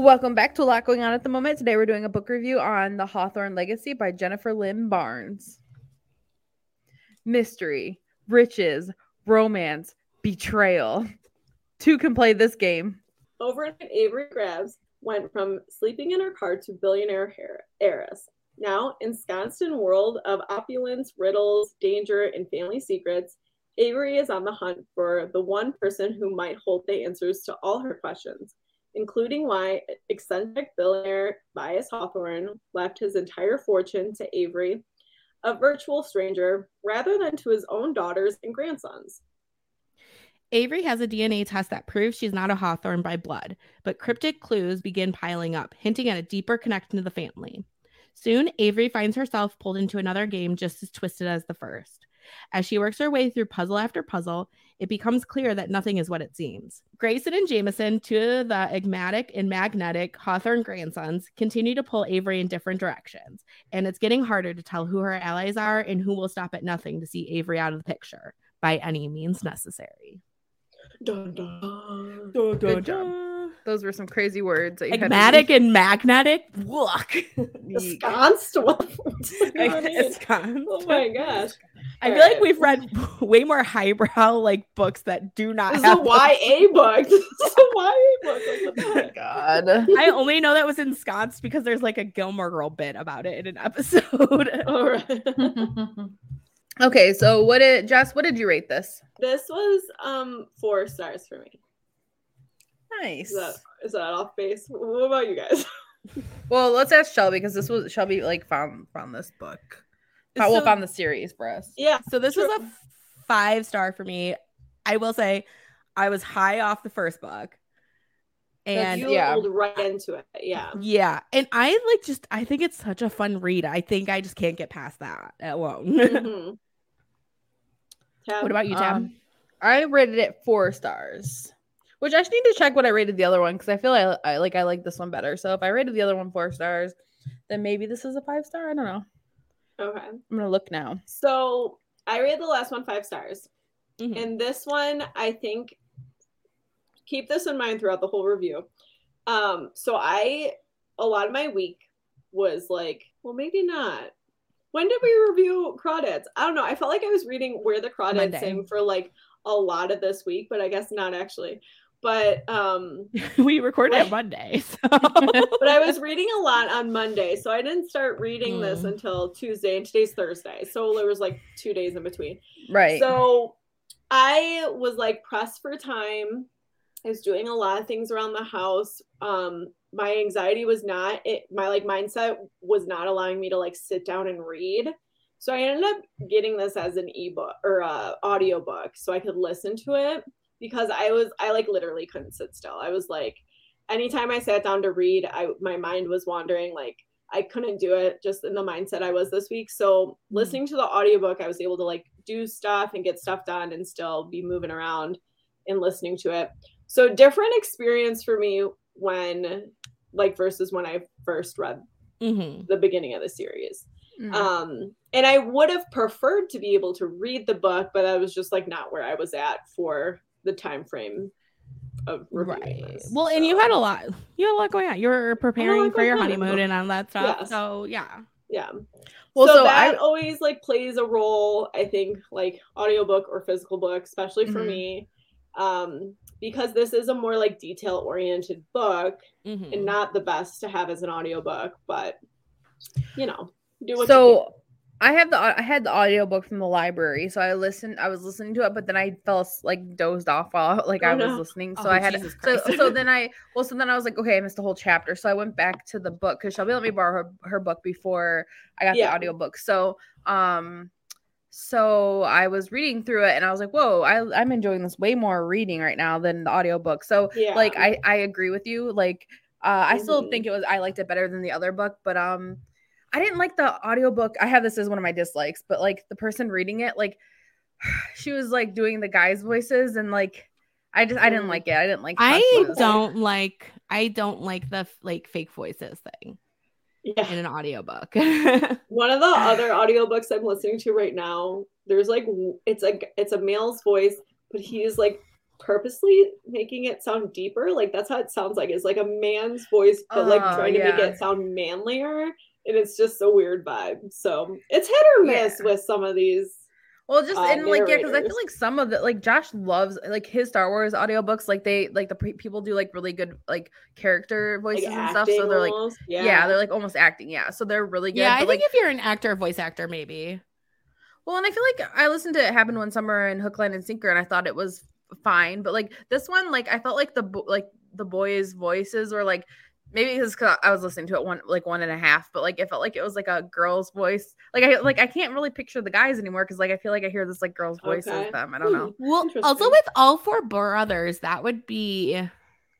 Welcome back to a lot going on at the moment. Today we're doing a book review on The Hawthorne Legacy by Jennifer Lynn Barnes. Mystery, riches, romance, betrayal. Two can play this game. Overnight, Avery Grambs went from sleeping in her car to billionaire heiress. Now, ensconced in a world of opulence, riddles, danger, and family secrets, Avery is on the hunt for the one person who might hold the answers to all her questions, including why eccentric billionaire Tobias Hawthorne left his entire fortune to Avery, a virtual stranger, rather than to his own daughters and grandsons. Avery has a DNA test that proves she's not a Hawthorne by blood, but cryptic clues begin piling up, hinting at a deeper connection to the family. Soon, Avery finds herself pulled into another game just as twisted as the first. As she works her way through puzzle after puzzle, it becomes clear that nothing is what it seems. Grayson and Jameson, two of the enigmatic and magnetic Hawthorne grandsons, continue to pull Avery in different directions, and it's getting harder to tell who her allies are and who will stop at nothing to see Avery out of the picture by any means necessary. Dun, dun. Good job. Those were some crazy words. That you had Enigmatic and magnetic. Look. Ensconced? What? Ensconced. oh my gosh. I feel Alright. like we've read way more highbrow like books that do not This is a have. YA book. This is a YA book. Like, what? God. I only know that was ensconced because there's like a Gilmore Girl bit about it in an episode. All right. okay, so what did Jess? What did you rate this? this was um four stars for me. Nice. Is that is that off base? What about you guys? Well, let's ask Shelby because this was Shelby like found found this book. Found, well, So- found the series for us. Yeah. So this True. was a five star for me. I will say I was high off the first book. And you yeah. right into it. Yeah. yeah, and I like just I think it's such a fun read. I think I just can't get past that alone. Mhm. Tab, what about you, Tab? Um, I rated it four stars, which I just need to check what I rated the other one because I feel I, I like I like this one better. So if I rated the other one four stars, then maybe this is a five star. I don't know. Okay. I'm gonna look now. So I rated the last one five stars. Mhm. And this one, I think, keep this in mind throughout the whole review. Um, so I, a lot of my week was like, well, maybe not. When did we review Crawdads? I don't know. I felt like I was reading Where the Crawdads Monday. For like a lot of this week, but I guess not actually. But um, we recorded on Monday. So. but I was reading a lot on Monday, so I didn't start reading this Mm. until Tuesday, and today's Thursday, so there was like two days in between. Right. So I was like pressed for time. I was doing a lot of things around the house. Um, my anxiety was not it my like mindset was not allowing me to like sit down and read. So I ended up getting this as an ebook or uh audiobook so I could listen to it because I was I like literally couldn't sit still. I was like anytime I sat down to read, I my mind was wandering like I couldn't do it just in the mindset I was this week. So listening to the audiobook, I was able to like do stuff and get stuff done and still be moving around and listening to it. So different experience for me when like versus when I first read Mhm. the beginning of the series. Mm. Um and I would have preferred to be able to read the book, but I was just like not where I was at for the time frame of Right. this. Well, and you had a lot. You had a lot going on. You were preparing for your honeymoon and all that stuff. Yes. So yeah. yeah. well, so, so, that I always like plays a role i think like audiobook or physical book especially for Mhm. me um because this is a more like detail oriented book Mhm. and not the best to have as an audiobook but you know do what you so I have the I had the audiobook from the library, so I listened. I was listening to it, but then I fell like dozed off while like Oh, I was no. listening. So Oh, I had Jesus so so then I well so then I was like okay I missed the whole chapter, so I went back to the book because Shelby let me borrow her, her book before I got Yeah. the audiobook. So um so I was reading through it and I was like, whoa, I, I'm enjoying this way more reading right now than the audiobook. So Yeah. like I, I agree with you. Like uh, I still Mhm. think it was I liked it better than the other book, but um I didn't like the audiobook. I have this as one of my dislikes, but like the person reading it, like she was like doing the guys' voices and like I just I didn't Mm. like it. I didn't like I don't like I don't like the like fake voices thing yeah. in an audiobook. One of the other audiobooks I'm listening to right now, there's like it's like it's a male's voice, but he's like purposely making it sound deeper. Like that's how it sounds like. It's like a man's voice, but like Oh, trying to make it sound manlier. And it's just a weird vibe. So it's hit or miss Yeah. with some of these. Well, just uh, and like yeah, because I feel like some of the like Josh loves like his Star Wars audiobooks. Like they like the pre- people do like really good like character Like voices and stuff. So they're like almost. yeah. they're like almost acting. Yeah, so they're really good. yeah, I but, think like if you're an actor, voice actor, maybe. well, and I feel like I listened to it happen one summer in Hook, Line, and Sinker, and I thought it was fine. But like this one, like I felt like the bo- like the boys' voices were like maybe it's because I was listening to it one like one and a half, but like it felt like it was like a girl's voice. Like I like I can't really picture the guys anymore because like I feel like I hear this like girl's voice Okay. as them. I don't know. Well, also with all four brothers, that would be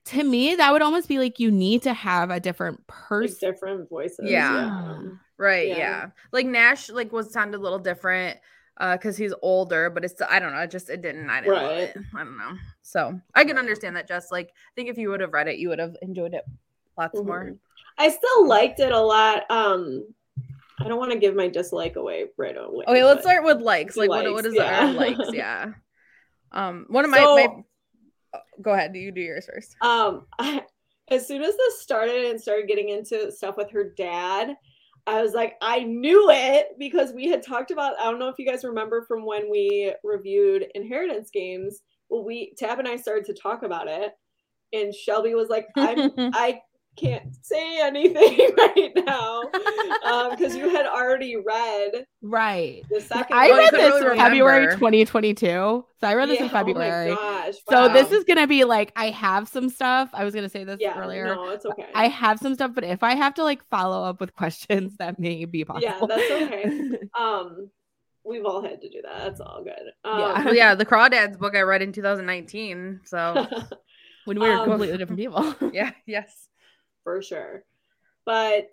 to me, that would almost be like you need to have a different Like person. different voices. Yeah. Right. Yeah. Yeah. Like Nash like was sounded a little different uh because he's older, but it's I don't know, it just it didn't I didn't love it. I don't know. So I can understand that just like I think if you would have read it, you would have enjoyed it lots more. Mhm. I still liked it a lot. Um, I don't want to give my dislike away right away. Okay, let's start with likes. Like what, what is yeah. our likes? Yeah. Um one of my, So- my oh, go ahead, you do yours first. Um, I, as soon as this started and started getting into stuff with her dad, I was like, I knew it because we had talked about. I don't know if you guys remember from when we reviewed Inheritance Games. Well, we Tab and I started to talk about it, and Shelby was like, I'm, I can't say anything right now because you had already read Right. the second. I Oh, read this really in February 2022. So I read this Yeah, in February. Oh my gosh! So this is gonna be like I have some stuff. I was gonna say this yeah. earlier. No, it's okay. I have some stuff, but if I have to like follow up with questions, that may be possible. Yeah, that's okay. um, we've all had to do that. That's all good. Um, Well, yeah, the Crawdads book I read in 2019. So when we were Um, completely different people. yeah, yes. For sure. But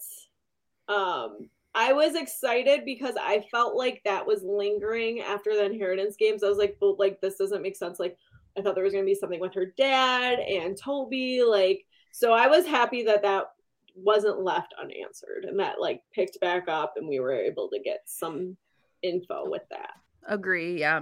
um I was excited because I felt like that was lingering after the inheritance games. I was like, but like this doesn't make sense. Like I thought there was gonna be something with her dad and Toby. Like so I was happy that that wasn't left unanswered and that like picked back up and we were able to get some info with that. Agree. Yeah.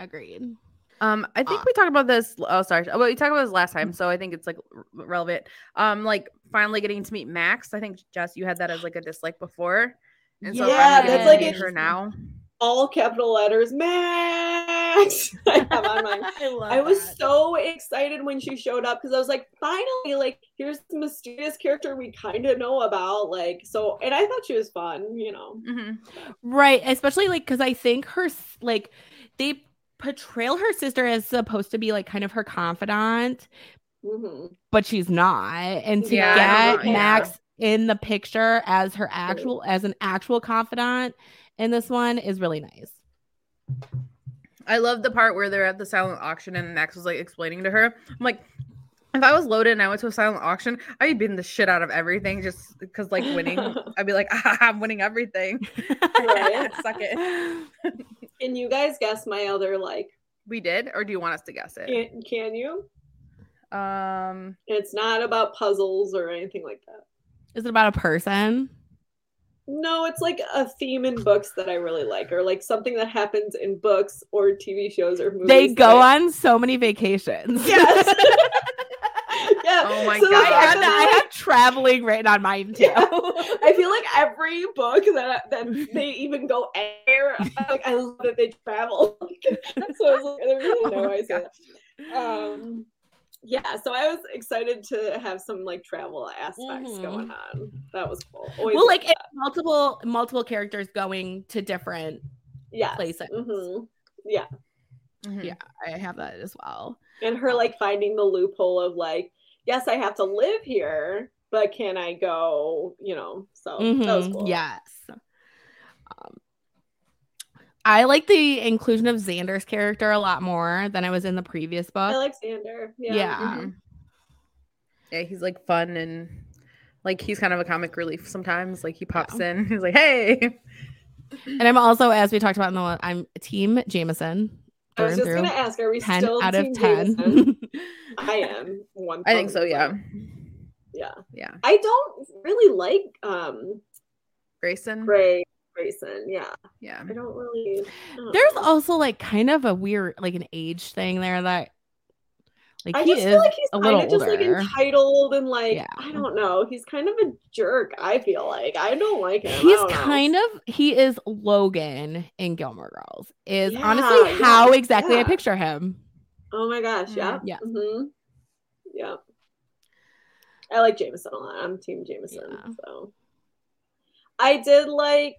Agreed. Um, I think Uh, we talked about this. Oh, sorry. Well, we talked about this last time, so I think it's like r- relevant. Um, like finally getting to meet Max. I think Jess, you had that as like a dislike before, and so Yeah, that's like meet a- her now. All capital letters, Max. I have on my I love I was that. so excited when she showed up because I was like, finally, like, here's the mysterious character we kind of know about. Like, so, and I thought she was fun, you know. hmm right, especially like because I think her like they portray her sister as supposed to be like kind of her confidant, hmm but she's not. And to Yeah, get don't know, Max in the picture as her actual as an actual confidant in this one is really nice. I love the part where they're at the silent auction and Max was like explaining to her. I'm like, if I was loaded and I went to a silent auction, I'd be beating the shit out of everything just because like winning. I'd be like, ah, I'm winning everything. Right. Suck it. Can you guys guess my other, like, We did, or do you want us to guess it? can, can you? Um, It's not about puzzles or anything like that. Is it about a person? No, it's like a theme in books that I really like, or like something that happens in books or TV shows or movies. They go that I- on so many vacations. Yes. yeah. Oh my So God. that's I have, actually, I have traveling written on mine too. Yeah. I feel like every book that that they even go air, like I love that they travel. so I was like, I really Oh know my I said. that. Um, yeah, so I was excited to have some like travel aspects Mhm. going on. That was cool. Always well, like it's multiple multiple characters going to different. yes. places. Mhm. Yeah, mhm. Yeah, I have that as well. and her like finding the loophole of like, yes, I have to live here, but can I go? You know, so that was Mhm, cool. Yes. Um, I like the inclusion of Xander's character a lot more than I was in the previous book. I like Xander. Yeah. yeah. Mhm. Yeah, he's like fun and like he's kind of a comic relief sometimes. Like he pops in, he's like, "Hey." And I'm also, as we talked about in the I'm team Jameson. I was just and gonna ask, are we 10 still out of Team 10. Jameson? I am one. I think so. Yeah. Yeah. Yeah. I don't really like um Grayson. Gray Grayson. Yeah. Yeah. I don't really. I don't There's know. also like kind of a weird, like an age thing there that, like, I he just is feel like he's a kind little of just like entitled and like Yeah. I don't know. He's kind of a jerk. I feel like I don't like him. He's don't know. kind of he is Logan in Gilmore Girls. Is Yeah, honestly yeah, how exactly I picture him. Oh my gosh. Yeah. Mm, yes. hmm Yeah. I like Jameson a lot. I'm Team Jameson. Yeah. So I did like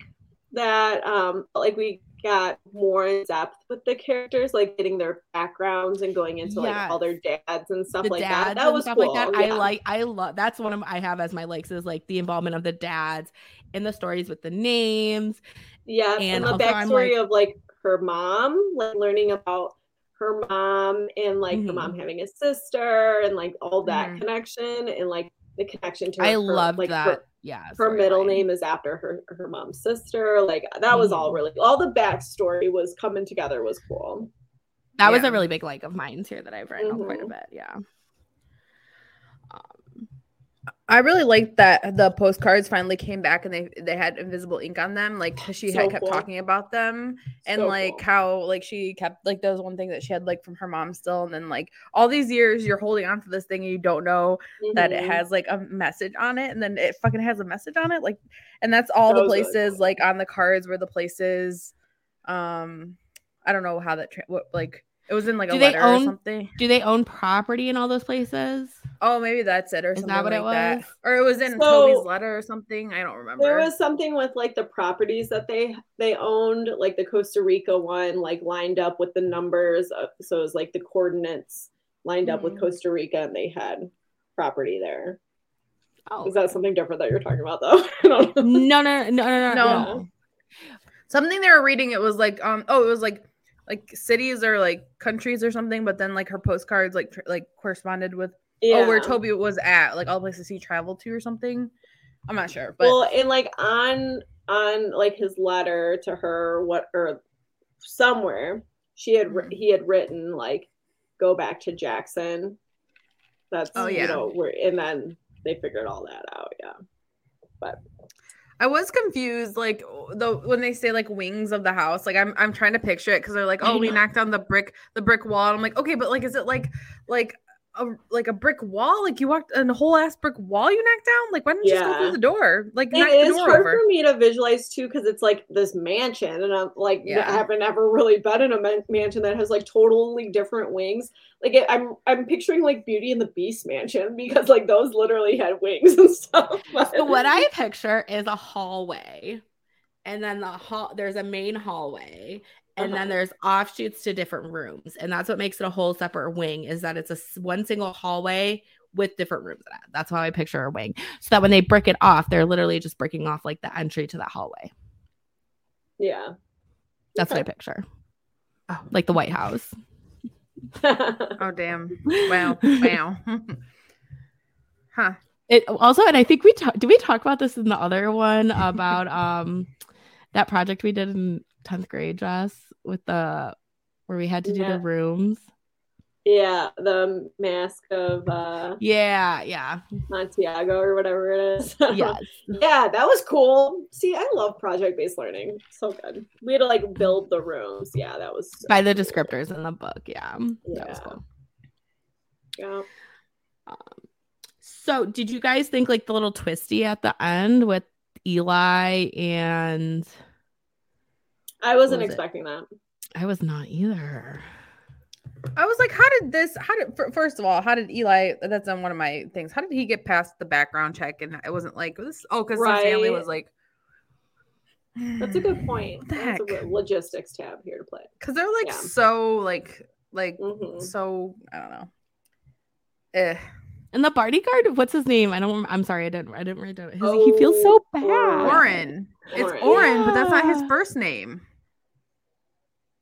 that. Um, like we got more in depth with the characters, like getting their backgrounds and going into like all their dads and stuff the like that. That was cool. like that. I like I love that's one of I have as my likes is like the involvement of the dads in the stories with the names. Yeah, And and, the backstory like- of like her mom, like learning about her mom and like her Mhm. mom having a sister and like all that Mhm. connection and like the connection to I love like that. her, yeah. her middle storyline. name is after her her mom's sister. Like that was all Mhm. really all the backstory was coming together was cool. That was a really big like of mine here that I've written quite a Mhm. bit. Yeah. I really liked that the postcards finally came back and they they had invisible ink on them. Like 'cause she So had kept cool. talking about them and So like cool. how like she kept like that was one thing that she had like from her mom still. And then like all these years you're holding on to this thing and you don't know that it Mhm. has like a message on it and then it fucking has a message on it like and that's all That the was really places cool. like on the cards were the places um i don't know how that tra- what like it was in like Do a they letter own- or something do they own property in all those places? Oh maybe that's it or Is that something what it like that or it was in So- toby's letter or something i don't remember There was something with like the properties that they they owned, like the Costa Rica one, like lined up with the numbers. Of, so it was like the coordinates lined up with Mhm. Costa Rica, and they had property there. Oh, Is that something different that you're talking about, though? I don't know. no, no, no, no, no, No. no. something they were reading it was like um oh it was like like cities or like countries or something but then like her postcards like tr- like corresponded with oh where toby was at like all the places he traveled to or something i'm not sure but well, and like on on like his letter to her, what or somewhere she had Mhm. he had written like go back to Jackson. That's Oh, you yeah. know where and then they figured all that out. Yeah. But I was confused, like the when they say like wings of the house, like I'm I'm trying to picture it because they're like, oh, we knocked down the brick the brick wall, and I'm like, okay, but like, is it like like a like a brick wall? Like you walked a whole ass brick wall you knocked down? Like why didn't you just go through the door? Like knock It the is door hard over. for me to visualize too because it's like this mansion, and I'm like, Yeah. I haven't ever really been in a man- mansion that has like totally different wings. Like it, I'm, I'm picturing like Beauty and the Beast mansion because like those literally had wings and stuff. but- So what I picture is a hallway, and then the hall. There's a main hallway, and then there's offshoots to different rooms, and that's what makes it a whole separate wing. Is that it's a one single hallway with different rooms in it. That's how I picture a wing. So that when they brick it off, they're literally just bricking off like the entry to that hallway. yeah. That's what I picture. Oh, like the White House. Oh damn! Wow! wow! huh? It also, and I think we talked. Did we talk about this in the other one about um that project we did in tenth grade, Jess, with the where we had to do Yeah. the rooms? yeah, the mask of uh Yeah, yeah, Santiago or whatever it is. yes. yeah, that was cool. See, I love project based learning. So good. We had to like build the rooms. Yeah, that was so By the cool. descriptors in the book. Yeah, that was cool. Yeah. So, did you guys think like the little twisty at the end with Eli and I wasn't was it? expecting that. I was not either. I was like, how did this? How did first of all, how did Eli? That's on one of my things. How did he get past the background check? And it wasn't like this. Oh, because his family was like. That's a good point. What the That's a heck? logistics tab here to play. Because they're like Yeah. so like like Mhm. so I don't know. Eh. And the bodyguard, what's his name? I don't. I'm sorry, I didn't. I didn't write down. His, he feels so Oh, bad. Oren. Oren. It's Oren. Oren, but that's not his first name.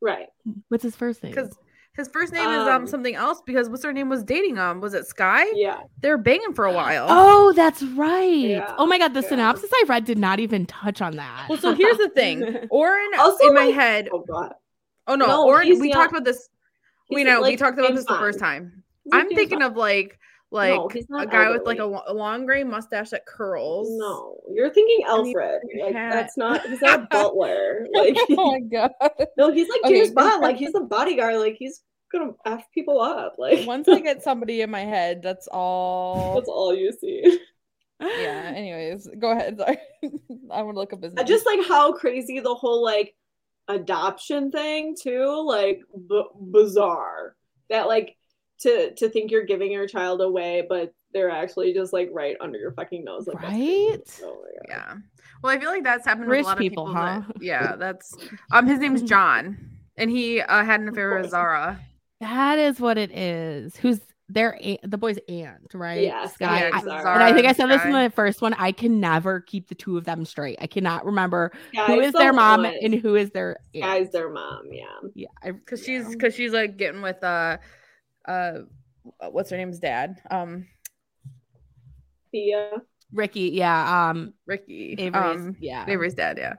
Right. What's his first name? Because his first name is um Um, something else because what's her name was dating um was it Skye? Yeah. They were banging for a while. Oh, that's right. Yeah, oh my god, the yeah. synopsis I read did not even touch on that. Well, so here's the thing. Oren Also, in my like- head. Oh god. Oh no, No, Oren. We young. talked about this. we He's, know we talked about James this the first time. He's I'm thinking Bond. of like like No, a guy with like a, a long gray mustache that curls. No, you're thinking Alfred. Like hat. that's not. He's not a butler. Oh like oh my god. no, he's like Okay. James Bond. Like he's a bodyguard. Like he's gonna f people up. Like Once I get somebody in my head, that's all. that's all you see. yeah. Anyways, go ahead. Sorry. I want to look up his name. just like how crazy the whole like adoption thing too. Like b- bizarre that like to to think you're giving your child away, but they're actually just like right under your fucking nose. Like that's. Right? Oh. Yeah. Well, I feel like that's happened with a lot of people, people. huh? that- yeah, that's um. His name's John, and he uh, had an affair with Zara. That is what it is. Who's their aunt, the boy's aunt, right? Yeah, Skye. Skye I- and Zara. and I think I and said this in the first one. I can never keep the two of them straight. I cannot remember who Skye's is the their mom one. and who is their aunt. Skye's their mom. Yeah. yeah, I, because she's because she's like getting with uh uh what's her name's dad um Thea. Ricky. Yeah, um, Ricky Avery's. um yeah, Avery's dad yeah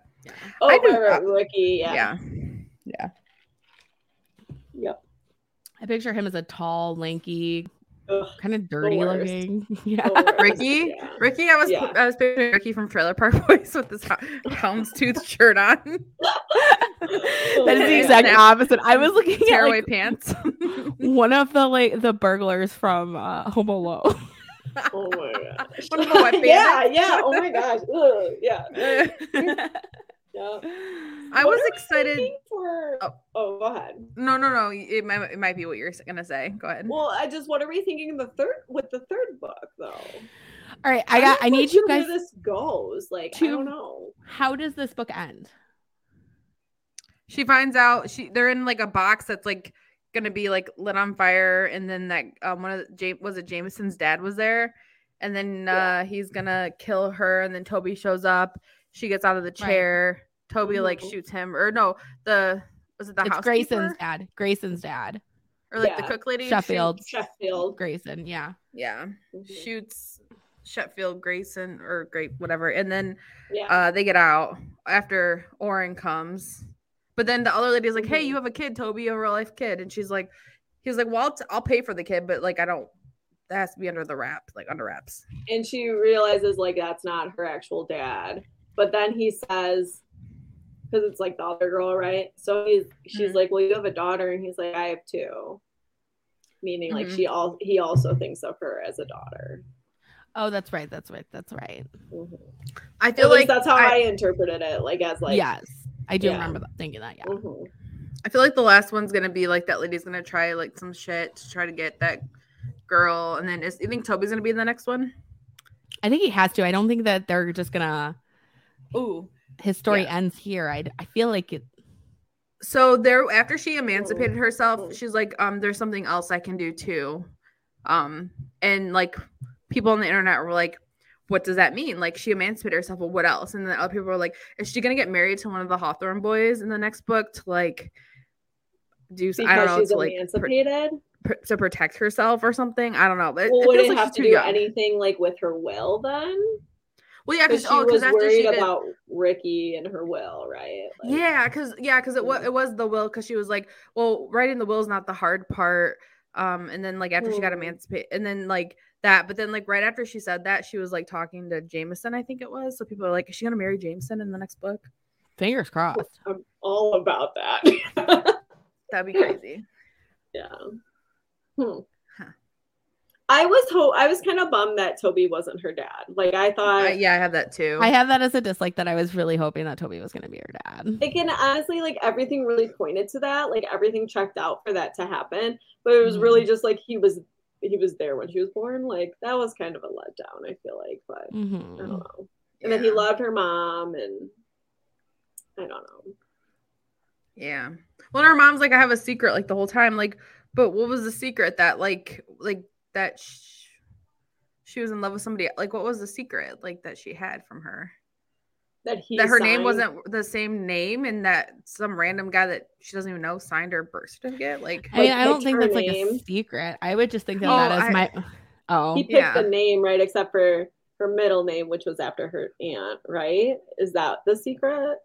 Oh, I right, knew- right, Ricky. Yeah. yeah yeah Yep. I picture him as a tall, lanky, kind of dirty looking. Yeah. Ricky yeah. Ricky I was Yeah. I was picturing Ricky from Trailer Park Boys with this ho- houndstooth shirt on that is the exact opposite. I was looking at tearaway like, pants one of the like the burglars from uh, Home Alone. Oh my gosh. One of the wet yeah, yeah. Oh my gosh. Ugh, yeah. Yeah. I What was excited For... Oh. Oh. go ahead. no no no it might it might be what you're gonna say go ahead Well, I just what are we thinking the third with the third book though? All right, I got. I I'm need you sure guys. Where this goes, like I don't know. How does this book end? she finds out she they're in like a box that's like gonna be like lit on fire and then that um one of the, James was it Jameson's dad was there and then Yeah. uh he's gonna kill her and then Toby shows up she gets out of the chair Toby like shoots him or no the was it the it's Grayson's dad. Grayson's dad. or like the cook lady Sheffield. shoots- Sheffield. Grayson. Yeah. yeah Mhm. shoots Sheffield Grayson or great whatever and then Yeah. uh they get out after Oren comes. But then the other lady's like, "Hey, you have a kid, Toby, a real life kid," and she's like, "He's like, well, I'll, t- I'll pay for the kid, but like, I don't. That has to be under the wrap, like under wraps." and she realizes like that's not her actual dad. But then he says, because it's like the other girl, right? So he's she's Mhm. like, "Well, you have a daughter," and he's like, "I have two. Meaning, like Mhm. she all he also thinks of her as a daughter. Oh, that's right. That's right. That's right. Mhm. I feel least like that's how I, I, interpreted it, like as like yes, I do yeah. remember that, thinking that. Yeah. mhm. I feel like the last one's gonna be like that lady's gonna try like some shit to try to get that girl, and then is you think Toby's gonna be in the next one? I think he has to. I don't think that they're just gonna. Ooh. His story Yeah. ends here. I. I feel like it. So there, after she emancipated herself, she's like, um, there's something else I can do too, um, and like people on the internet were like, what does that mean? Like she emancipated herself, well, what else? And then other people were like, is she gonna get married to one of the Hawthorne boys in the next book to like do? s- I don't because know she's to like emancipated. pr- to protect herself or something. I don't know, but well, it would it like have to do young. anything like with her will then? well, yeah, Because because she oh, because was worried did, about Ricky and her will, right? Like, yeah because yeah because it was Mm. it was the will because she was like well writing the will is not the hard part um and then like after she got Mm. emancipated and then like that but then like right after she said that she was like talking to jameson i think it was so people are like is she gonna marry jameson in the next book Fingers crossed. I'm all about that. that'd be crazy yeah. Hmm. Huh. I was ho- I was kind of bummed that Toby wasn't her dad. Like I thought Uh, yeah i have that too I have that as a dislike that I was really hoping that Toby was going to be her dad. Again, honestly, like everything really pointed to that. Like everything checked out for that to happen. But it was Mm-hmm. really just like he was he was there when she was born. Like that was kind of a letdown, I feel like. But I don't hmm know. And then he loved her mom and I don't know. yeah well her mom's like i have a secret like the whole time like but what was the secret that like like that sh- she was in love with somebody like what was the secret like that she had from her that he that her name wasn't the same name and that some random guy that she doesn't even know signed her birth certificate. Like, I mean, I don't think her that's like a secret. I would just think that Oh, that is I- my. Oh, he picked Yeah. the name right except for her middle name which was after her aunt right is that the secret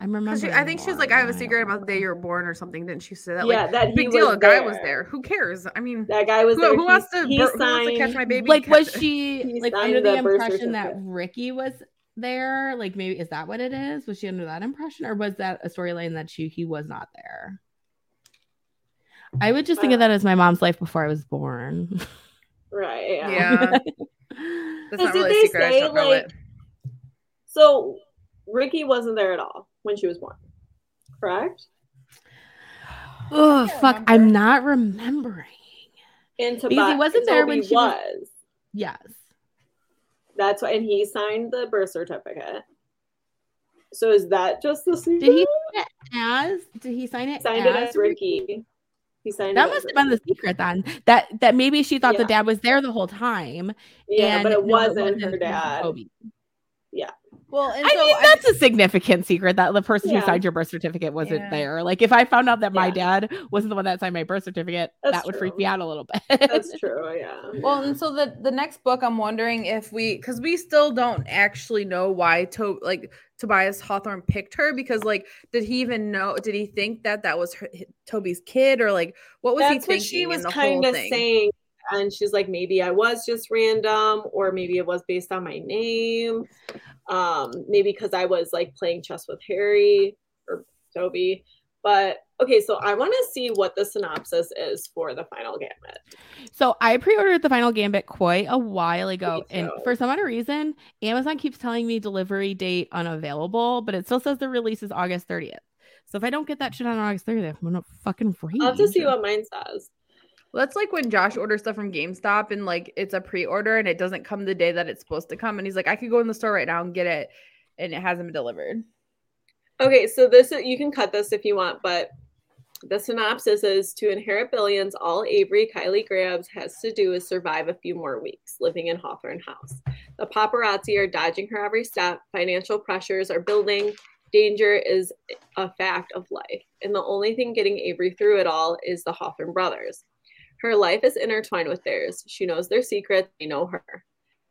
I'm 'cause remembering. she, I think she was like, I have a secret about the day you were born or something. Didn't she say that? yeah Like, that he big was deal. A guy was there. Who cares? I mean, that guy was who, there who He- wants to he bur- who wants to catch my baby? Like, was she like signed under the, the impression that. Ricky was there? Like, maybe is that what it is? Was she under that impression, or was that a storyline that she he was not there? I would just think of Uh, that as my mom's life before I was born. right yeah, Yeah. That's Because not did really they a secret. Say, just don't know like- it. so ricky wasn't there at all when she was born correct oh fuck! remember. I'm not remembering. and Because he wasn't there when she was- was Yes. That's why and he signed the birth certificate so is that just the secret Did he sign it as? Did he sign it? signed it as ricky he signed That must have been the secret then. That that maybe she thought the dad was there the whole time. yeah and but it no, wasn't her it was dad Toby. Well, and I so mean, I that's a significant secret that the person Yeah. who signed your birth certificate wasn't Yeah. there. Like, if I found out that my Yeah. dad wasn't the one that signed my birth certificate, That's that would freak me out a little bit. that's true yeah Well, and so the the next book, I'm wondering if we, because we still don't actually know why to like Tobias Hawthorne picked her because like, did he even know? Did he think that that was her, Toby's kid or like what was that's he what she was kind of saying and she's like maybe i was just random or maybe it was based on my name. Um maybe because i was like playing chess with harry or toby. But okay so i want to see what the synopsis is for the final gambit. So I pre-ordered the final Gambit quite a while ago, and for some other reason, Amazon keeps telling me delivery date unavailable, but it still says the release is August 30th. So if I don't get that shit on August 30th, I'm gonna fucking rage. i'll have to see what mine says Well, that's like when Josh orders stuff from GameStop and like it's a pre-order and it doesn't come the day that it's supposed to come, and he's like, I could go in the store right now and get it, and it hasn't been delivered. Okay, so this you can cut this if you want, but the synopsis is to inherit billions, all Avery Kylie Grambs has to do is survive a few more weeks living in Hawthorne House. The paparazzi are dodging her every step, financial pressures are building, danger is a fact of life, and the only thing getting Avery through it all is the Hawthorne brothers. Her life is intertwined with theirs. She knows their secrets, they know her.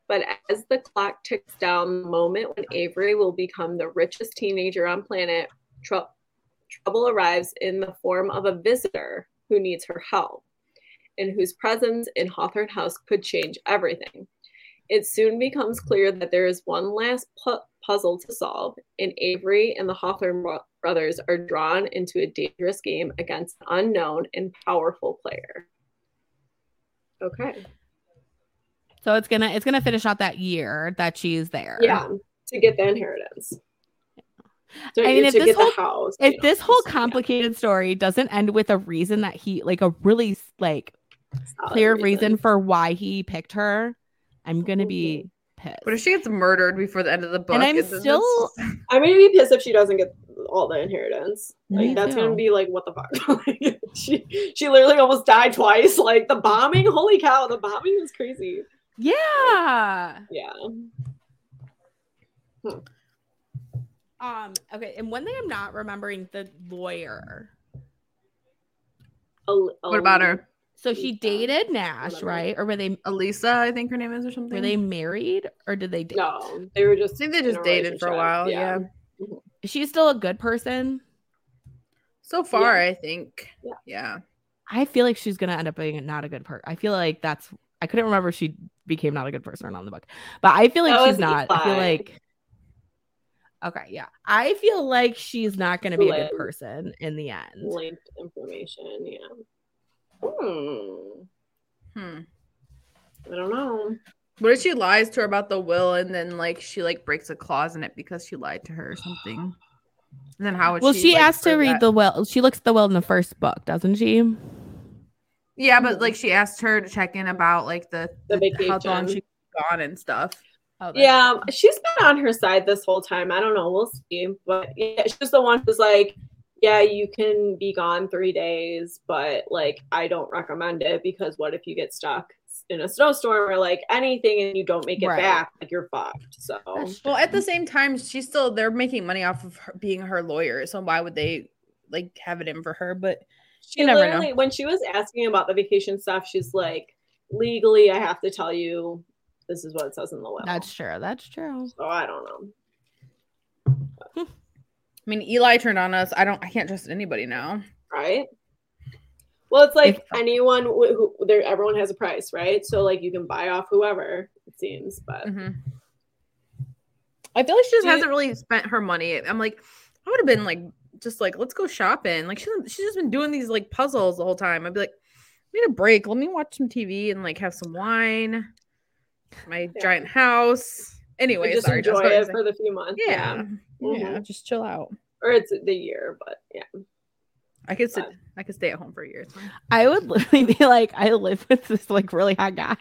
But as the clock ticks down, the moment when Avery will become the richest teenager on planet, trou- trouble arrives in the form of a visitor who needs her help and whose presence in Hawthorne House could change everything. It soon becomes clear that there is one last pu- puzzle to solve, and Avery and the Hawthorne bro- brothers are drawn into a dangerous game against an unknown and powerful player. Okay. So it's gonna it's gonna finish out that year that she's there. Yeah, to get the inheritance. So, I mean, if this whole- house. If you know, this whole just- yeah, complicated story doesn't end with a reason that he like a really like solid clear reason for why he picked her, I'm gonna be pissed. But if she gets murdered before the end of the book, And I'm it's- it's- still- I'm gonna be pissed if she doesn't get all the inheritance. Me Like that's too. gonna be like what the fuck. Like, she she literally almost died twice. Like the bombing, holy cow, the bombing is crazy. yeah. Yeah. Um. Okay. And one thing I'm not remembering the lawyer. Al- what about her? So she Lisa. dated Nash, right? Or were they Alisa, I think her name is or something. were they married or did they date? No, they were just. I think they just dated for a while. Yeah. Is she still a good person? So far, Yeah. I think. Yeah. Yeah. I feel like she's gonna end up being not a good person. I feel like that's I couldn't remember if she became not a good person or not in the book, but I feel like That she's was not. I feel like okay, yeah, I feel like she's not gonna be a good person in the end. Linked information. Yeah. Hmm. Hmm. I don't know. What if she lies to her about the will and then like she like breaks a clause in it because she lied to her or something? And then how would Well, she like, asked to read that? the will. She looks at the will in the first book, doesn't she? Yeah, but like she asked her to check in about like the, The how long vacation. she gone and stuff. Oh, Yeah, she's been on her side this whole time. I don't know. We'll see. But yeah, she's the one who's like, yeah, you can be gone three days, but like, I don't recommend it because what if you get stuck in a snowstorm or like anything and you don't make it Right. back, like you're fucked. So Well, at the same time, she's still they're making money off of her, being her lawyer. So why would they like have it in for her? But she never know. when she was asking about the vacation stuff, she's like, legally I have to tell you this is what it says in the will. That's true. That's true. so I don't know. I mean, Eli turned on us. I don't. I can't trust anybody now. right? Well, it's like If- anyone who, who there, everyone has a price, right? So like you can buy off whoever it seems, but Mhm. I feel like she just hasn't really spent her money. I'm like, I would have been like, just like, let's go shopping. Like she, she's just been doing these like puzzles the whole time. I'd be like, I need a break. Let me watch some TV and like have some wine. My Yeah. giant house. Anyway, just sorry, enjoy that's what I it for the few months. yeah, Mhm. yeah, just chill out. Or it's the year, but yeah. I could sit. But- I could stay at home for a year. I would literally be like, I live with this like really hot guy.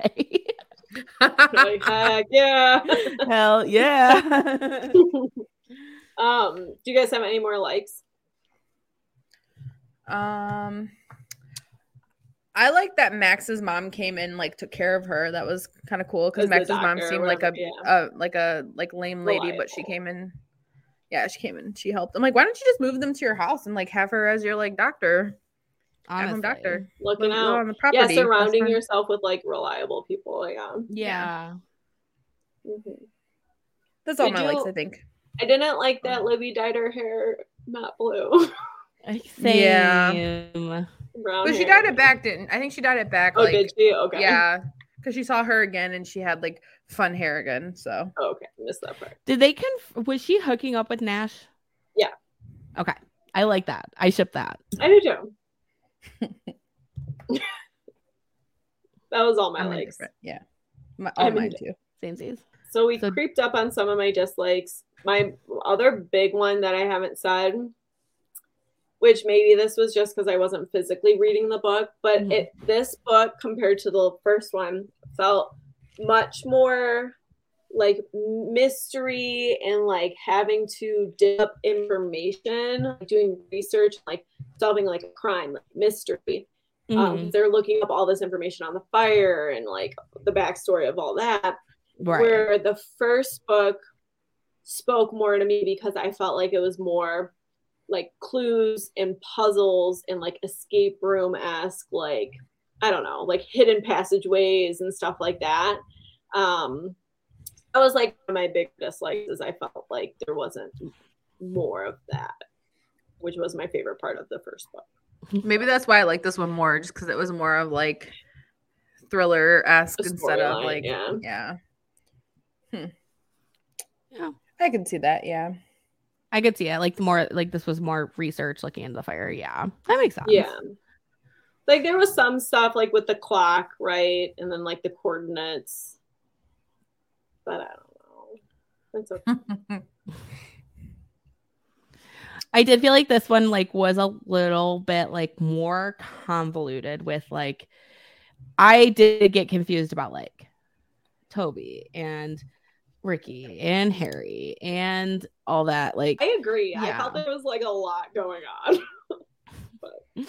fine. Like, heck yeah. Hell yeah. um, do you guys have any more likes? Um, I like that Max's mom came in, like took care of her. That was kind of cool because Max's mom doctor or seemed like a, whatever, uh, like a like lame lady, but she came in. Yeah, she came in. She helped. I'm like, why don't you just move them to your house and like have her as your like doctor, at home Honestly. doctor, Looking Live- live out. on the property. Yeah, surrounding yourself with like reliable people. Yeah. Yeah. Mhm. That's all Did my likes. I think. I didn't like that Libby dyed her hair not blue. Yeah. Same. Brown But she hair. dyed it back, didn't? I think she dyed it back. Oh, like, did she? Okay. Yeah, because she saw her again and she had like fun Harrigan. So Oh, okay. Missed that part. Did they conf- was she hooking up with Nash? Yeah. Okay. I like that. I ship that. I do too. that was all my I'm likes. Yeah, my, all I'm mine ind- too. Samesies. So we So- creeped up on some of my dislikes. My other big one that I haven't said, which maybe this was just because I wasn't physically reading the book, but Mhm. it this book compared to the first one felt much more like mystery and like having to dig up information, doing research, like solving like a crime, like mystery. Mhm. Um, they're looking up all this information on the fire and like the backstory of all that right. where the first book spoke more to me because I felt like it was more like clues and puzzles and like escape room esque, like I don't know, like hidden passageways and stuff like that. Um, that was like my big dislikes is I felt like there wasn't more of that, which was my favorite part of the first book. Maybe that's why I like this one more, just because it was more of like thriller esque instead of like yeah. yeah. Hmm. Yeah. I can see that. Yeah. I could see it. Like the more like this was more research looking into the fire. Yeah. That makes sense. Yeah. Like there was some stuff like with the clock, right? And then like the coordinates. But I don't know. It's okay. I did feel like this one like was a little bit like more convoluted with like I did get confused about like Toby and Ricky and Harry and all that like I agree. I Yeah. felt there was like a lot going on. but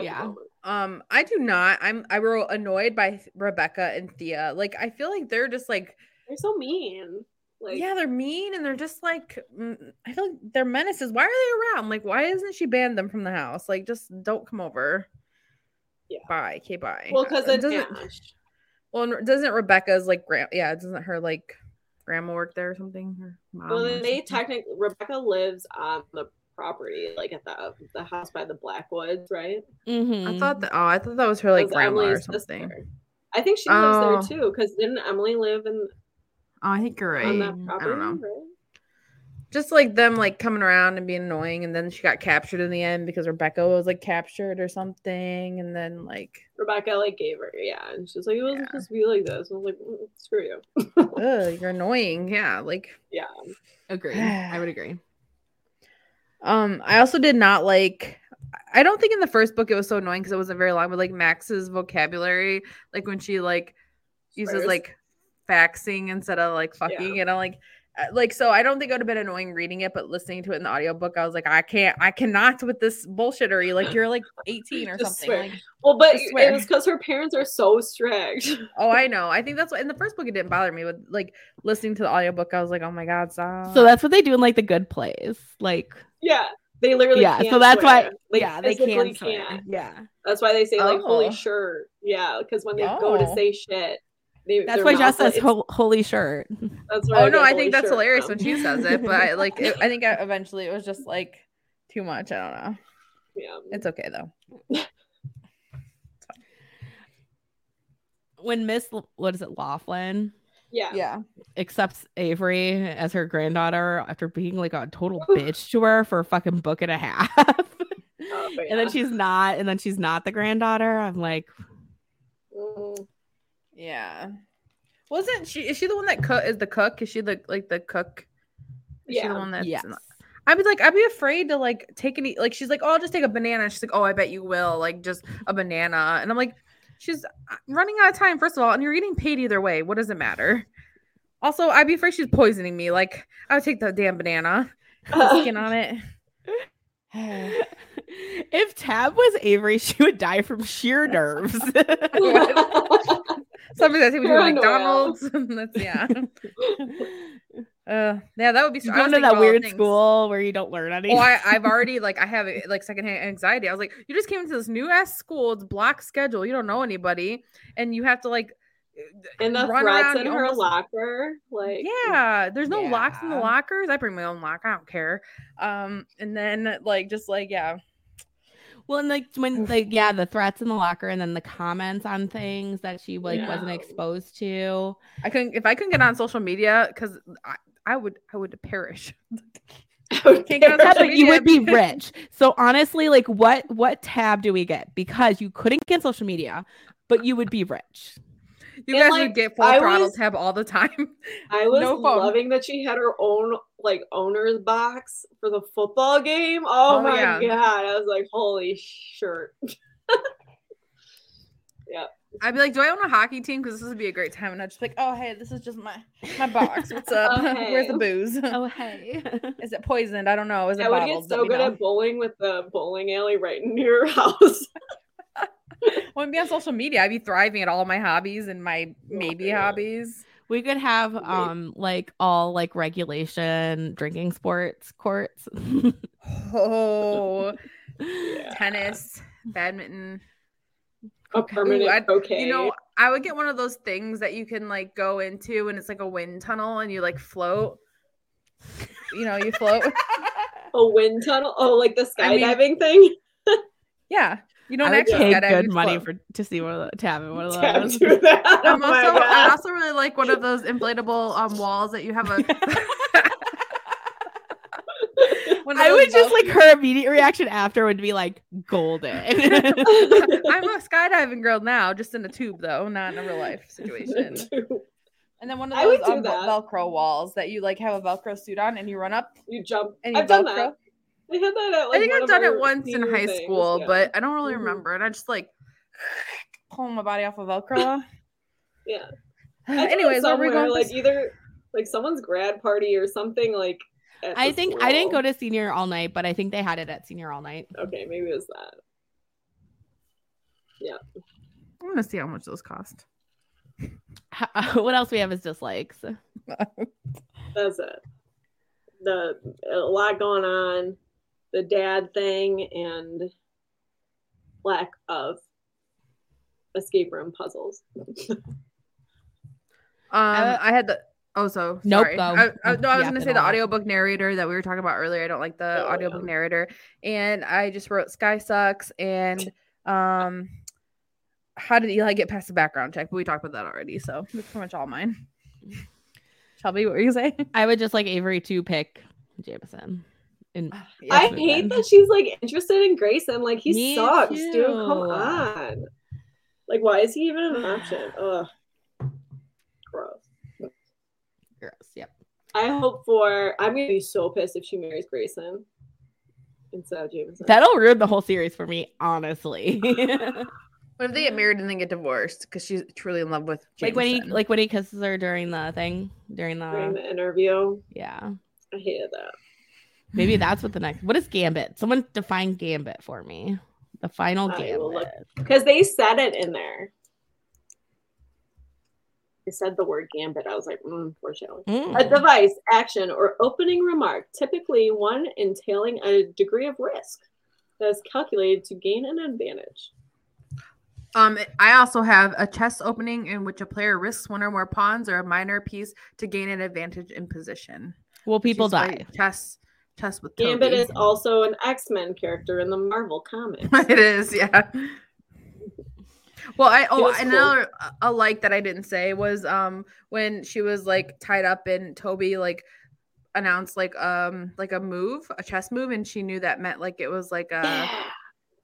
Yeah. Um, I do not. I'm I wrote annoyed by Rebecca and Thea. Like I feel like they're just like They're so mean. Like yeah, they're mean and they're just like mm, I feel like they're menaces. Why are they around? Like why isn't she banned them from the house? Like just don't come over. Yeah. Bye. Okay, bye. well, because it doesn't well doesn't Rebecca's like grand yeah, doesn't her like grandma work there or something? Her mom Well, then they something? technically Rebecca lives on the property, like at the the house by the Blackwoods, right? mhm. I thought that oh I thought that was her like That's grandma or something. sister. I think she lives Oh. there too. Because didn't Emily live in Oh, I think you're right. on that I don't know. right? just like them like coming around and being annoying and then she got captured in the end because rebecca was like captured or something and then like Rebecca like gave her, yeah, and she's like, it wasn't Yeah. supposed to be like this. And I was like, "Mm, screw you. ugh, you're annoying yeah like Yeah, agree. I would agree. Um i also did not like i don't think in the first book it was so annoying because it wasn't very long but like max's vocabulary like when she like uses like faxing instead of like fucking and i'm like Uh, like so I don't think it would have been annoying reading it, but listening to it in the audiobook, I was like, I can't, I cannot with this bullshittery. Like you're like 18 or Just something. Like, Well, but I swear. it was because her parents are so strict. oh, I know. I think that's what in the first book it didn't bother me, but like listening to the audiobook, I was like, oh my god, stop. So that's what they do in like the good plays. Like yeah, they literally yeah, so can't that's why. Like, yeah, they can swear. can't. Yeah. That's why they say like Oh. holy shirt. Yeah, because when they go to Oh. say shit, they, That's why Jess says it's- holy shirt. That's where oh I no, I think that's hilarious from. when she says it, but I like it, I think I, eventually it was just like too much. I don't know. yeah. It's okay though. When Miss what is it, Laughlin Yeah. Yeah. accepts Avery as her granddaughter after being like a total bitch to her for a fucking book and a half. Oh, but And then she's not, and then she's not the granddaughter. I'm like, Mm, Yeah. Wasn't she? Is she the one that cook? Is the cook? Is she the like the cook? Is she the Yeah. one that's? yes. I'd be like, I'd be afraid to like take any. Like she's like, oh, I'll just take a banana. She's like, oh, I bet you will. Like just a banana. And I'm like, she's uh, running out of time. First of all, and you're getting paid either way. What does it matter? Also, I'd be afraid she's poisoning me. Like I would take the damn banana. the skin on it. if Tab was Avery, she would die from sheer nerves. Something that takes me to Paranoia. McDonald's. That's yeah. Uh, yeah, that would be. you I go was to that about all the weird things. school where you don't learn anything. Oh, I, I've already like I have like secondhand anxiety. I was like, you just came into this new ass school. It's block schedule. You don't know anybody, and you have to like and the run threats around, in her almost- locker, like Yeah, there's no locks in the lockers. I bring my own lock. I don't care. Um, and then like just like yeah, Well, and like when like yeah, the threats in the locker and then the comments on things that she like wasn't exposed to. I couldn't if I couldn't get on social media because I, I would I would perish. okay. Can't get on Yeah, but you would be rich. So honestly, like what what tab do we get? Because you couldn't get social media, but you would be rich. You And, guys like, would get full I throttle was- tab all the time. I was No loving that she had her own like owner's box for the football game. Oh, Oh, my yeah. god. I was like, holy shirt. Yeah. I'd be like, do I own a hockey team? Because this would be a great time. And I'd just be like, oh hey, this is just my my box. What's oh, up? Oh, Where's the booze? Oh hey. Is it poisoned? I don't know. Is it I would bottled? get so me good know. at bowling with the bowling alley right near your house. Wouldn't be on social media. I'd be thriving at all my hobbies and my maybe yeah. hobbies. We could have um like all like regulation drinking sports courts. Oh, Yeah. tennis, badminton. A Okay. Ooh, permanent You know, I would get one of those things that you can like go into and it's like a wind tunnel and you like float. You know, you float. a wind tunnel. Oh, like the I mean- skydiving thing. yeah. You don't I would actually pay get good money for to see one of the tab in one of Tab those. that. Oh I'm my also, I also really like one of those inflatable um walls that you have a. one of I would just like her immediate reaction after would be like golden. I'm a skydiving girl now, just in a tube though, not in a real life situation. And then one of those um. Velcro walls that you like have a Velcro suit on and you run up you jump. and you I've Velcro. They had that at like I think I've done it once in high things, school, yeah. but I don't really Mhm. remember. And I just like pulling my body off of Velcro. Yeah. It Anyways, are we going like to either like someone's grad party or something like I think I didn't go to senior all night, but I think they had it at senior all night. Okay, maybe it was that. Yeah. I'm gonna see how much those cost. what else we have is dislikes. That's it. The a lot going on, the dad thing, and lack of escape room puzzles. Um, I had the oh so Nope, sorry. go. I, I, no, I was Yap gonna say the off. audiobook narrator that we were talking about earlier. I don't like the Oh, audiobook yeah. narrator, and I just wrote Skye sucks and um, how did Eli get past the background check? But we talked about that already, so that's pretty much all mine. Shelby, what were you saying? I would just like Avery to pick Jameson. And ah, I hate then. that she's like interested in Grayson. Like he Me sucks, dude. Come on. Like, why is he even an option? Ugh. Gross. gross. Yep. I hope for I'm gonna be so pissed if she marries Grayson instead of Jameson. That'll ruin the whole series for me, honestly. What What if they get married and then get divorced because she's truly in love with like when he like when he kisses her during the thing during the During the the interview, yeah. I hated that. Maybe that's what the next. What is Gambit? Someone define Gambit for me. The final I. Gambit. Because they said it in there. They said the word gambit. I was like, mm, foreshadowing. Mm. A device, action, or opening remark, typically one entailing a degree of risk that is calculated to gain an advantage. Um, I also have a chess opening in which a player risks one or more pawns or a minor piece to gain an advantage in position. Will people She's die? Chess, chess with Gambit is also an X Men character in the Marvel comics. it is, yeah. Well, I oh was cool. another a like that I didn't say was um when she was like tied up and Toby like announced like um like a move, a chess move, and she knew that meant like it was like a Yeah.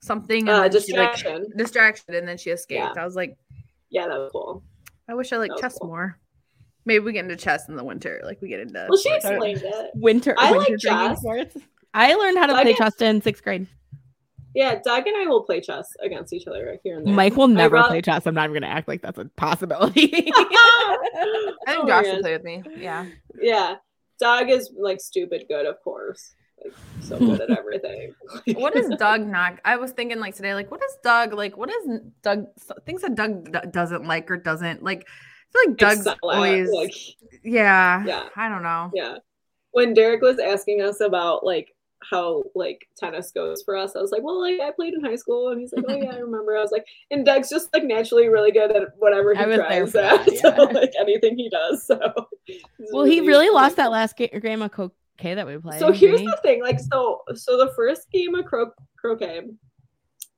something Uh, then she, like, distraction. distraction, and then she escaped. Yeah. I was like, Yeah, that was cool. I wish I like chess cool. more. Maybe we get into chess in the winter, like we get into. Well, she like, explained it. Winter. I winter like chess. sports. I learned how to I play get- chess in sixth grade. Yeah, Doug and I will play chess against each other right here and there. Mike will never brought- play chess. I'm not even gonna act like that's a possibility. I think Oh, Josh man. will play with me. Yeah. Yeah, Doug is like stupid good, of course. Like so good at everything. what is Doug not? I was thinking like today, like what is Doug like? What is Doug things that Doug d- doesn't like or doesn't like? I feel like Doug's always like yeah, Yeah. I don't know. yeah. When Derek was asking us about like how like tennis goes for us, I was like, well, like I played in high school, and he's like, oh yeah, I remember. I was like, and Doug's just like naturally really good at whatever he I was there tries at, that, so like anything he does. So well, he really lost that last ga- game of croquet that we played. So here's he? the thing, like so so the first game of cro- croquet,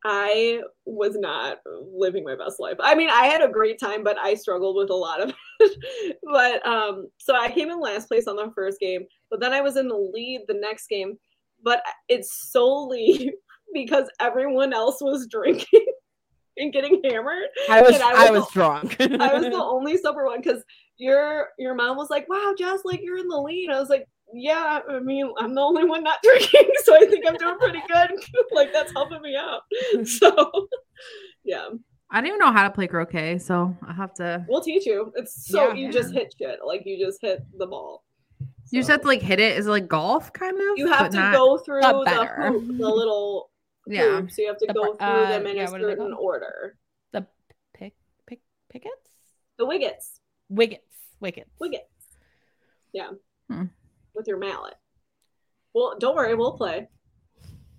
I was not living my best life. I mean, I had a great time, but I struggled with a lot of it. but um so I came in last place on the first game, but then I was in the lead the next game, but it's solely because everyone else was drinking and getting hammered. I was I I was, was the- drunk. I was the only sober one because your your mom was like, "Wow, Jess, like you're in the lead." I was like, "Yeah, I mean, I'm the only one not drinking, so I think I'm doing pretty good. like that's helping me out." So, yeah, I don't even know how to play croquet, so I have to. we'll teach you. It's so Yeah. you just hit shit, like you just hit the ball. You just have to like hit it. Is it like golf kind of? You have but to not- go through the hoop, the little Yeah. hoops. So you have to The go through uh, them in yeah, a what are they certain order. the pick pick pickets The wiggets, wiggets wiggets. wiggets. Yeah, Hmm. With your mallet. Well, don't worry, we'll play.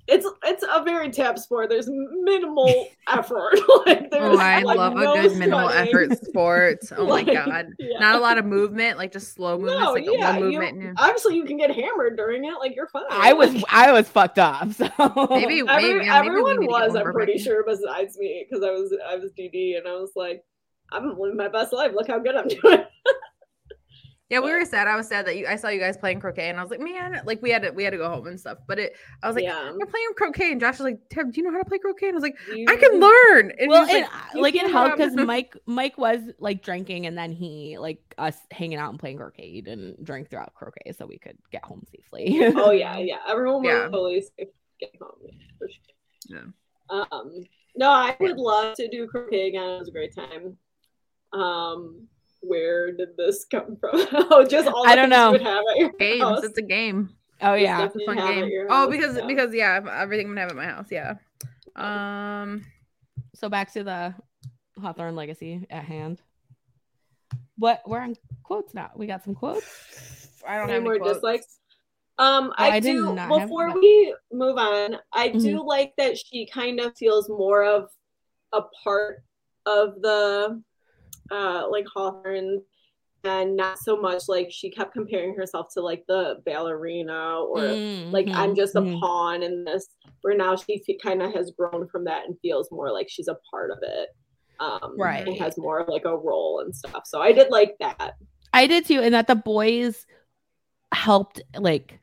It's it's a very tap sport. There's minimal effort. like there's Oh, I like, love no a good minimal effort sport. Oh Like, my god, yeah. not a lot of movement, like just slow movements, No, like yeah, a one you, movement. obviously you can get hammered during it. Like you're fine. I was I was fucked up. So Maybe, every- maybe, yeah, maybe everyone need to get was. I'm pretty Brittany. sure besides me because I was I was DD and I was like, I'm living my best life. Look how good I'm doing. Yeah, we were sad. I was sad that you. I saw you guys playing croquet, and I was like, man, like we had to, we had to go home and stuff. But it, I was like, yeah. we're playing croquet, and Josh was like, Tab, do you know how to play croquet? And I was like, You- I can learn. And well, he was like it helped because Mike Mike was like drinking, and then he like us hanging out and playing croquet. He didn't drink throughout croquet, so we could get home safely. Oh yeah, yeah. Everyone was Yeah. totally safe getting home. Sure. Yeah. Um, no, I would love to do croquet again. It was a great time. Um, where did this come from? oh, just all the I don't know. would have at your games. house. It's a game. oh Just yeah, definitely Fun game. your Oh, because yeah. because yeah, everything I'm gonna have at my house. Yeah. Um. so back to the Hawthorne legacy at hand. What we're on quotes now. We got some quotes. I don't Any have more quotes. dislikes. Um, Oh, I, I do. Before we move on, I do Mm-hmm. like that she kind of feels more of a part of the, uh, like Hawthorne, and not so much like she kept comparing herself to like the ballerina or like Mm-hmm. I'm just a Mm-hmm. Pawn in this. Where now she kind of has grown from that and feels more like she's a part of it. Um, Right. And has more of like a role and stuff. So I did like that. I did too, and that the boys helped like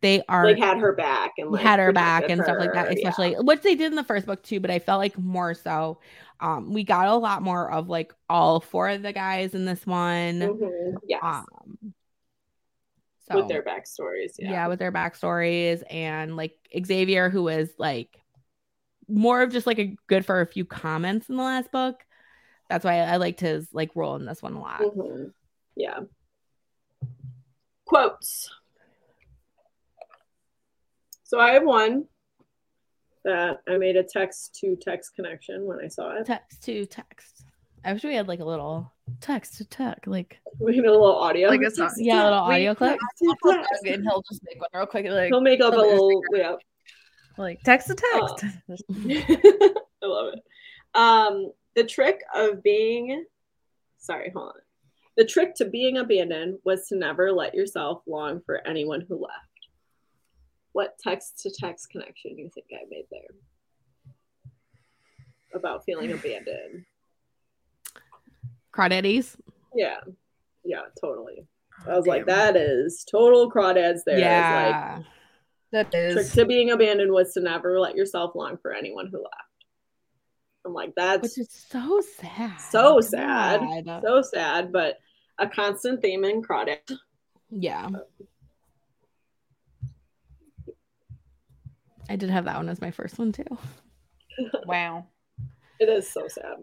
they are Like had her back and like had her back and stuff like that, her, yeah. especially which they did in the first book too. But I felt like more so, um, we got a lot more of like all four of the guys in this one. Mhm, Yes. Um, so with their backstories. yeah. Yeah. with their backstories and like Xavier, who is like more of just like a good for a few comments in the last book. That's why I liked his like role in this one a lot. Mhm. Yeah. Quotes. So I have one that I made a text to text connection when I saw it. Text to text. I wish we had like a little text to text, like We need a little audio. Like a song. yeah, a little We- audio clip. Text to Doug text. and he'll just make one real quick, like He'll make up a on little. Yeah. like text to Oh. text. I love it. Um, the trick of being, sorry, hold on. The trick to being abandoned was to never let yourself long for anyone who left. What text to text connection do you think I made there about feeling abandoned? Crawdaddies. Yeah, yeah, totally. I was Damn. like, that is total crawdads there. It's Like, Yeah. that trick to being abandoned was to never let yourself long for anyone who left. I'm like, that's Which is so sad. So sad. God. so sad, but a constant theme in crawdad. Yeah. I did have that one as my first one too. wow. It is so sad.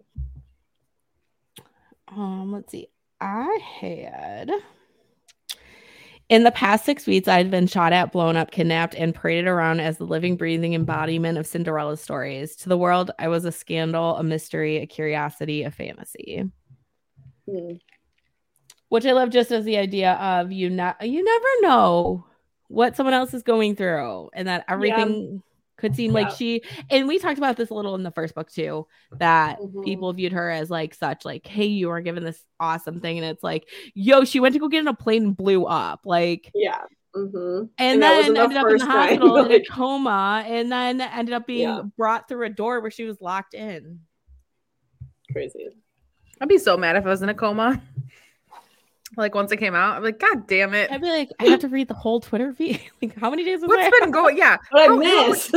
Um, let's see. I had in the past six weeks, I'd been shot at, blown up, kidnapped, and paraded around as the living, breathing embodiment of Cinderella stories. To the world, I was a scandal, a mystery, a curiosity, a fantasy. Hmm. Which I love just as the idea of you not you never know what someone else is going through and that everything could seem like she and we talked about this a little in the first book too that Mhm. people viewed her as like such like hey you are given this awesome thing and it's like yo she went to go get in a plane and blew up like Yeah. hmm and, And then the ended up in the first time, hospital in a coma and then ended up being Yeah. brought through a door where she was locked in Crazy. I'd be so mad if I was in a coma. Like once it came out, I'm like, God damn it. i'd be like i have to read the whole twitter feed like how many days was What's there been going? Yeah. What I How- how- miss.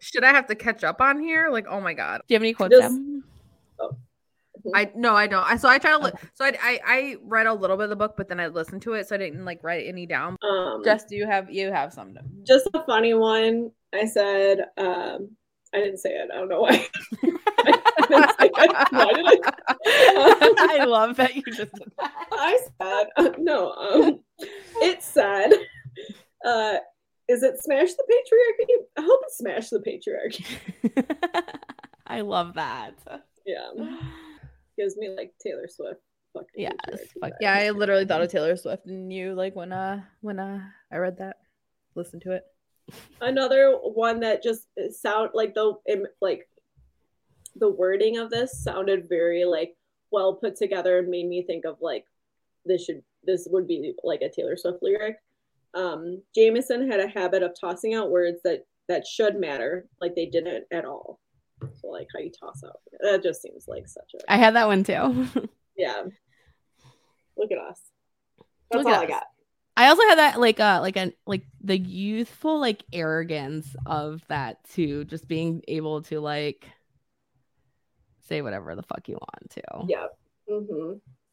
Should I have to catch up on here? Like, oh my god. do you have any quotes Just- Em? I no, I don't. I so I try to look. So I, I I read a little bit of the book, but then I listened to it, so I didn't like write any down. um, Just do you have you have some? just a funny one. I said, um, I didn't say it. I don't know why. I didn't say it. Why did I? I love that you just did that. I said, uh, no, um, it said, uh, is it smash the patriarchy? I hope it smash the patriarchy. I love that. Yeah. Gives me like Taylor Swift. fucking Yes, fuck. Yeah, I literally thought of Taylor Swift and you like when uh when uh I read that, listened to it. Another one that just sound like the like the wording of this sounded very like well put together and made me think of like this should this would be like a Taylor Swift lyric. Um, Jameson had a habit of tossing out words that that should matter, like they didn't at all. So like how you toss out that just seems like such a I had that one too. yeah. Look at us. That's Look all I us. got. I also had that like uh like a like the youthful like arrogance of that too, just being able to like say whatever the fuck you want to. Yeah. Mm-hmm.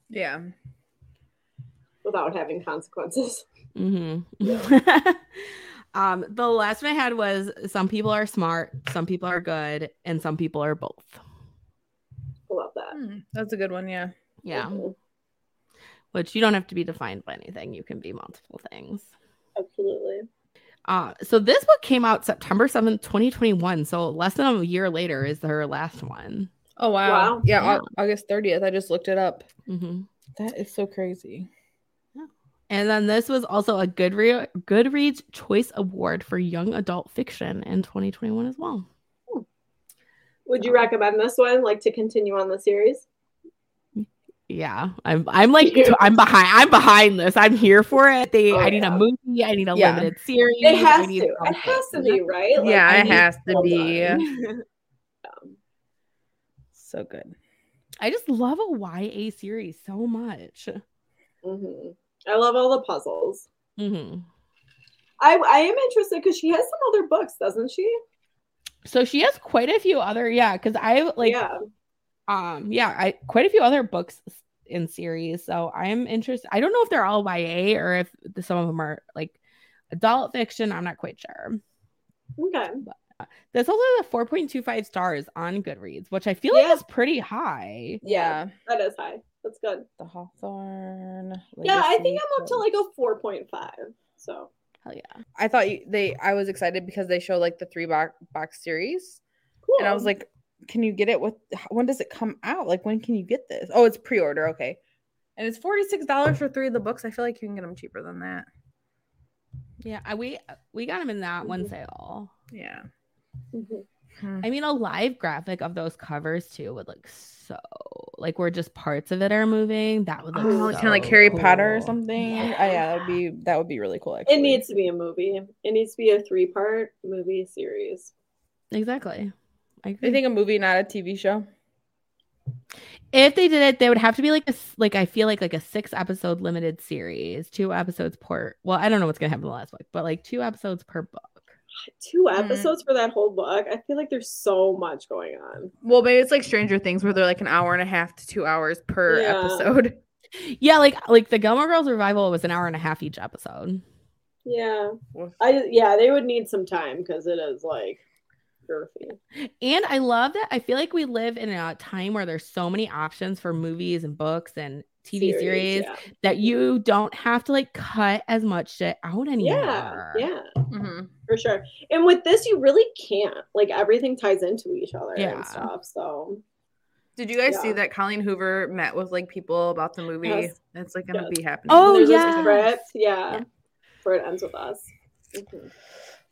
Yeah. Without having consequences. Mm-hmm. um, the last one I had was some people are smart, some people are good, and some people are both. I love that. Hmm, that's a good one. Yeah. Yeah, Mhm. which you don't have to be defined by anything. You can be multiple things. Absolutely. Uh, so this book came out September 7th, 2021. So less than a year later is her last one. Oh wow. Wow. Yeah, Yeah. August thirtieth. I just looked it up. hmm That is so crazy. And then this was also a Good Goodre- Goodreads Choice Award for Young Adult Fiction in 2021 as well. Would you recommend this one, like to continue on the series? Yeah, I'm I'm like I'm behind I'm behind this. I'm here for it. They Oh, I need yeah. a movie. I need a Yeah. limited series. It has need to. It has to be, right? Like, yeah, I it need- has to be. done. So good. I just love a YA series so much. Mhm. I love all the puzzles. hmm I I am interested because she has some other books, doesn't she? So she has quite a few other yeah, because I like yeah. um yeah I quite a few other books in series. So I'm interested. I don't know if they're all YA or if the, some of them are like adult fiction. I'm not quite sure. Okay. This also has a 4.25 stars on Goodreads, which I feel like is pretty high. Yeah. That is high. That's good. The Hawthorne. Yeah, I think I'm up to like a 4.5. So Hell yeah. I thought you, they. I was excited because they show like the three box box series, cool. and I was like, "Can you get it? With when does it come out? Like when can you get this? Oh, it's pre order. Okay, and it's forty six dollars for three of the books. I feel like you can get them cheaper than that. Yeah, I, we we got them in that one Mhm. sale. Yeah. Mhm. Hmm. I mean, a live graphic of those covers too would look so like where just parts of it are moving. That would look Oh, so kind of like Harry Potter or something. Yeah. Oh, yeah, that'd be that would be really cool. Actually, it needs to be a movie. It needs to be a three part movie series. Exactly. I I agree. think a movie, not a TV show. if they did it, they would have to be like a s- like I feel like like a six episode limited series, two episodes per. Well, I don't know what's gonna happen in the last book, but like two episodes per book. Two Mm. episodes for that whole book. I feel like there's so much going on. Well, maybe it's like Stranger Things, where they're like an hour and a half to two hours per Yeah. episode. Yeah, like like the Gilmore Girls revival was an hour and a half each episode. Yeah. I yeah, they would need some time because it is like girthy. And I love that I feel like we live in a time where there's so many options for movies and books and TV series, yeah. that you don't have to like cut as much shit out anymore. Yeah, yeah, hmm for sure. And with this, you really can't. Like everything ties into each other Yeah. and stuff. So Did you guys Yeah. see that Colleen Hoover met with like people about the movie? Yes. It's like gonna Yes. be happening. Oh, yeah. a yeah, Yeah. for it ends with us. Mhm.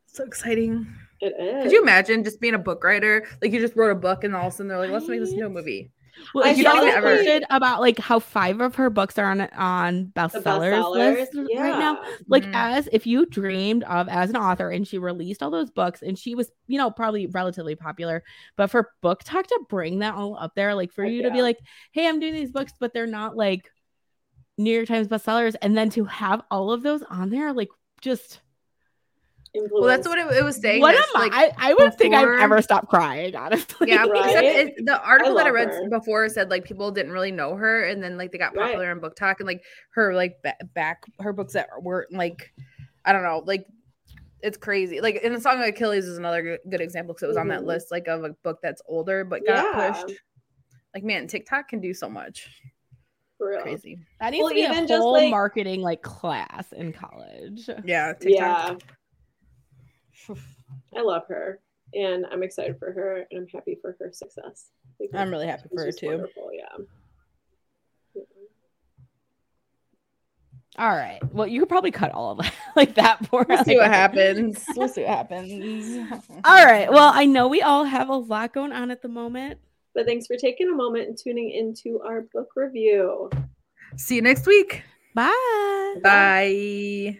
so exciting. It is. Could you imagine just being a book writer? Like you just wrote a book and all of a sudden they're like, let's make this into a movie. Well, I you don't posted about like how five of her books are on on bestsellers bestsellers, list yeah. right now. Like Mhm. as if you dreamed of as an author and she released all those books and she was, you know, probably relatively popular, but for BookTok to bring that all up there, like for you to be like, hey, I'm doing these books, but they're not like New York Times bestsellers, and then to have all of those on there, like just Well, that's what it, it was saying. what am like, I? I would think I've ever stopped crying, honestly. Yeah, Right? except it, the article that I read her. before said like people didn't really know her, and then like they got Right. popular in BookTok, and like her like back her books that weren't like I don't know like it's crazy. Like in the song of Achilles is another good, good example because it was on that Mhm. list like of a book that's older but got Yeah. pushed. Like man, TikTok can do so much. For real. Crazy. That needs Well, to be a even just, whole like- marketing like class in college. Yeah, TikTok. Yeah, I love her, and I'm excited for her, and I'm happy for her success. I'm really happy for her too. Wonderful, yeah. All right. Well, you could probably cut all of that like that for We'll us. see what happens. We'll see what happens. All right. Well, I know we all have a lot going on at the moment. But thanks for taking a moment and tuning into our book review. See you next week. Bye. Bye.